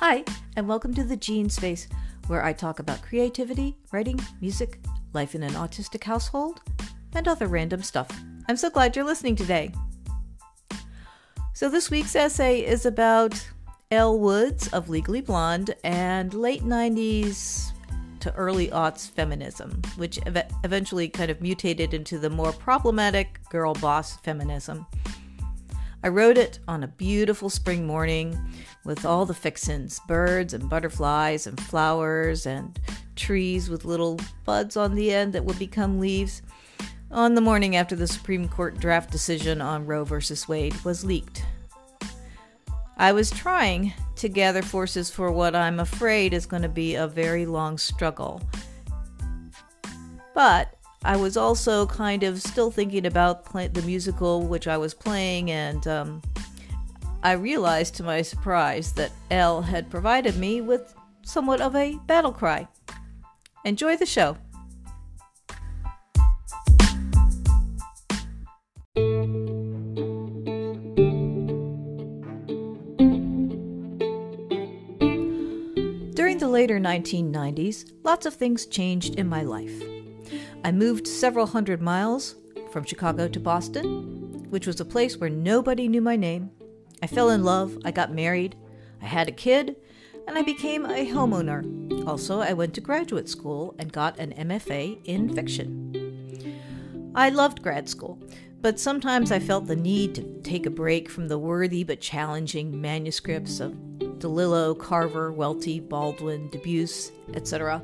Hi, and welcome to the Jean Space, where I talk about creativity, writing, music, life in an autistic household, and other random stuff. I'm so glad you're listening today. So, this week's essay is about Elle Woods of Legally Blonde and late 90s to early aughts feminism, which ev- eventually kind of mutated into the more problematic girl boss feminism. I wrote it on a beautiful spring morning with all the fixins birds and butterflies and flowers and trees with little buds on the end that would become leaves on the morning after the Supreme Court draft decision on Roe v. Wade was leaked. I was trying to gather forces for what I'm afraid is going to be a very long struggle. But I was also kind of still thinking about play- the musical which I was playing, and um, I realized to my surprise that Elle had provided me with somewhat of a battle cry. Enjoy the show. During the later 1990s, lots of things changed in my life. I moved several hundred miles from Chicago to Boston, which was a place where nobody knew my name. I fell in love, I got married, I had a kid, and I became a homeowner. Also, I went to graduate school and got an MFA in fiction. I loved grad school, but sometimes I felt the need to take a break from the worthy but challenging manuscripts of DeLillo, Carver, Welty, Baldwin, Dubus, etc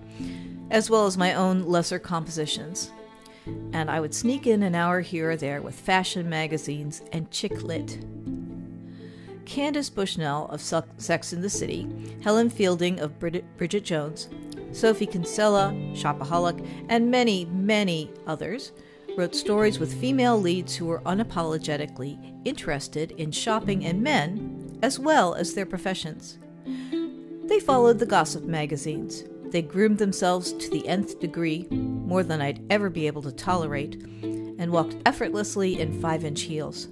as well as my own lesser compositions. And I would sneak in an hour here or there with fashion magazines and chick lit. Candace Bushnell of Sex in the City, Helen Fielding of Bridget Jones, Sophie Kinsella, Shopaholic, and many, many others wrote stories with female leads who were unapologetically interested in shopping and men, as well as their professions. They followed the gossip magazines, they groomed themselves to the nth degree, more than I'd ever be able to tolerate, and walked effortlessly in five inch heels.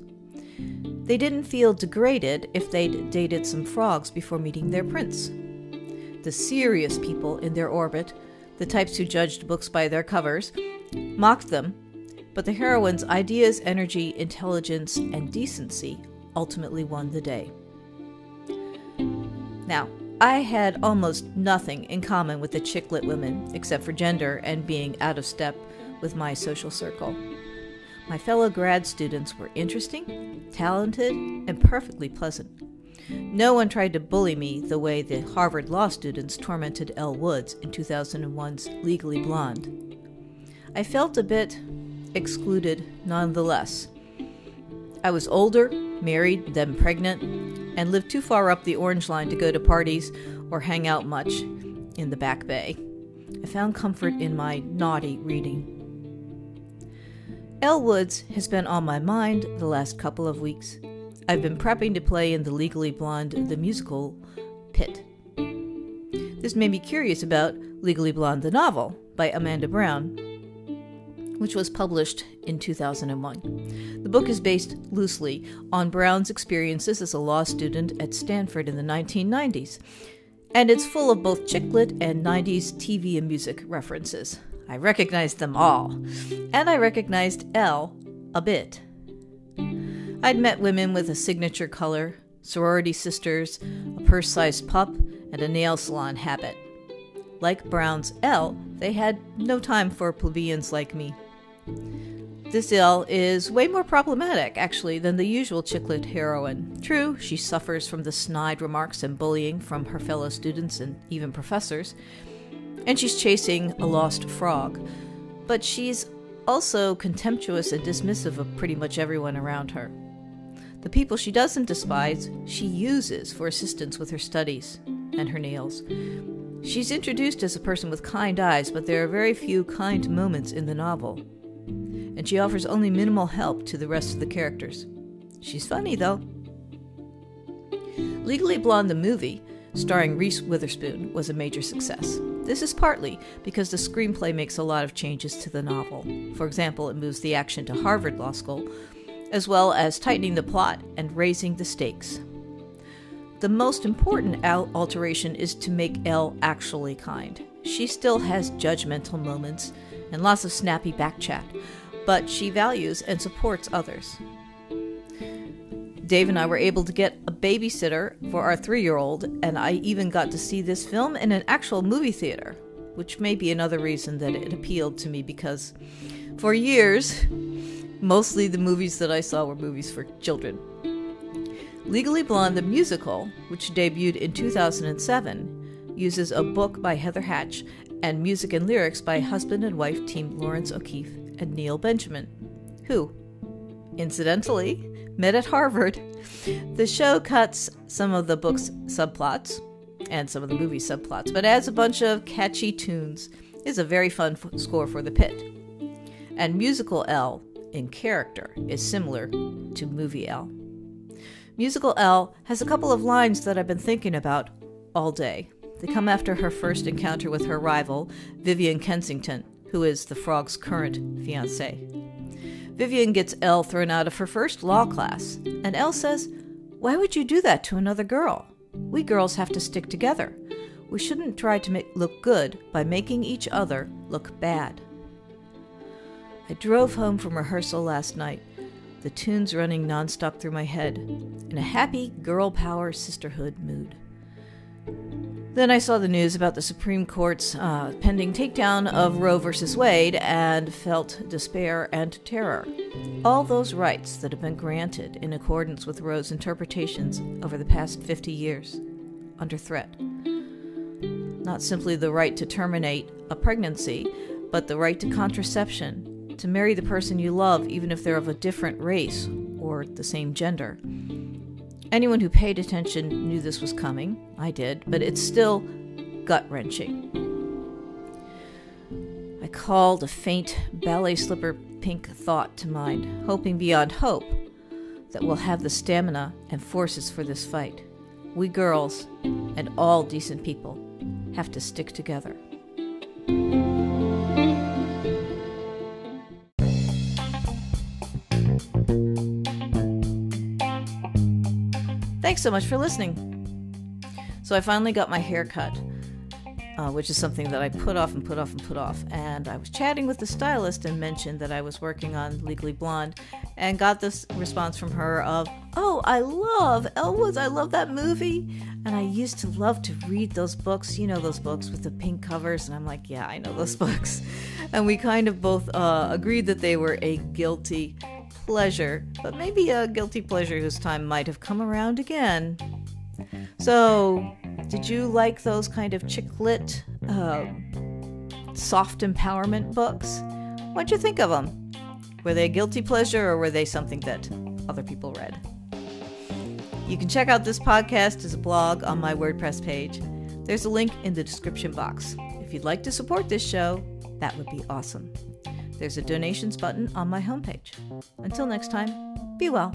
They didn't feel degraded if they'd dated some frogs before meeting their prince. The serious people in their orbit, the types who judged books by their covers, mocked them, but the heroine's ideas, energy, intelligence, and decency ultimately won the day. Now, I had almost nothing in common with the chick lit women, except for gender and being out of step with my social circle. My fellow grad students were interesting, talented, and perfectly pleasant. No one tried to bully me the way the Harvard law students tormented Elle Woods in 2001's Legally Blonde. I felt a bit excluded nonetheless. I was older, married, then pregnant, and lived too far up the Orange Line to go to parties or hang out much in the Back Bay. I found comfort in my naughty reading. Elle Woods has been on my mind the last couple of weeks. I've been prepping to play in the Legally Blonde the musical pit. This made me curious about Legally Blonde the novel by Amanda Brown, which was published in 2001. The book is based loosely on Brown's experiences as a law student at Stanford in the 1990s, and it's full of both chick lit and 90s TV and music references. I recognized them all, and I recognized Elle a bit. I'd met women with a signature color, sorority sisters, a purse sized pup, and a nail salon habit. Like Brown's Elle, they had no time for plebeians like me. This Elle is way more problematic, actually, than the usual chick lit heroine. True, she suffers from the snide remarks and bullying from her fellow students and even professors, and she's chasing a lost frog. But she's also contemptuous and dismissive of pretty much everyone around her. The people she doesn't despise, she uses for assistance with her studies and her nails. She's introduced as a person with kind eyes, but there are very few kind moments in the novel and she offers only minimal help to the rest of the characters. She's funny, though. Legally Blonde the movie, starring Reese Witherspoon, was a major success. This is partly because the screenplay makes a lot of changes to the novel. For example, it moves the action to Harvard Law School, as well as tightening the plot and raising the stakes. The most important al- alteration is to make Elle actually kind. She still has judgmental moments and lots of snappy backchat, but she values and supports others. Dave and I were able to get a babysitter for our three year old, and I even got to see this film in an actual movie theater, which may be another reason that it appealed to me because for years, mostly the movies that I saw were movies for children. Legally Blonde, the musical, which debuted in 2007, uses a book by Heather Hach and music and lyrics by husband and wife team Lawrence O'Keefe and Nell Benjamin, who, incidentally, met at Harvard. The show cuts some of the book's subplots and some of the movie subplots, but adds a bunch of catchy tunes. Is a very fun f- score for the pit. And musical Elle in character is similar to movie Elle. Musical Elle has a couple of lines that I've been thinking about all day. They come after her first encounter with her rival, Vivian Kensington, who is the frog's current fiance. Vivian gets Elle thrown out of her first law class, and Elle says, Why would you do that to another girl? We girls have to stick together. We shouldn't try to make, look good by making each other look bad. I drove home from rehearsal last night, the tunes running nonstop through my head, in a happy girl power sisterhood mood. Then I saw the news about the Supreme Court's uh, pending takedown of Roe v. Wade and felt despair and terror. All those rights that have been granted in accordance with Roe's interpretations over the past 50 years under threat. Not simply the right to terminate a pregnancy, but the right to contraception, to marry the person you love even if they're of a different race or the same gender Anyone who paid attention knew this was coming. I did, but it's still gut wrenching. I called a faint ballet slipper pink thought to mind, hoping beyond hope that we'll have the stamina and forces for this fight. We girls, and all decent people, have to stick together. Thanks so much for listening. So I finally got my hair cut, uh, which is something that I put off and put off and put off. And I was chatting with the stylist and mentioned that I was working on Legally Blonde and got this response from her of, Oh, I love Elle Woods. I love that movie. And I used to love to read those books, you know, those books with the pink covers. And I'm like, Yeah, I know those books. And we kind of both uh, agreed that they were a guilty pleasure, but maybe a guilty pleasure whose time might have come around again. So, did you like those kind of chick lit, uh, soft empowerment books? What'd you think of them? Were they a guilty pleasure or were they something that other people read? You can check out this podcast as a blog on my WordPress page. There's a link in the description box. If you'd like to support this show, that would be awesome. There's a donations button on my homepage. Until next time, be well.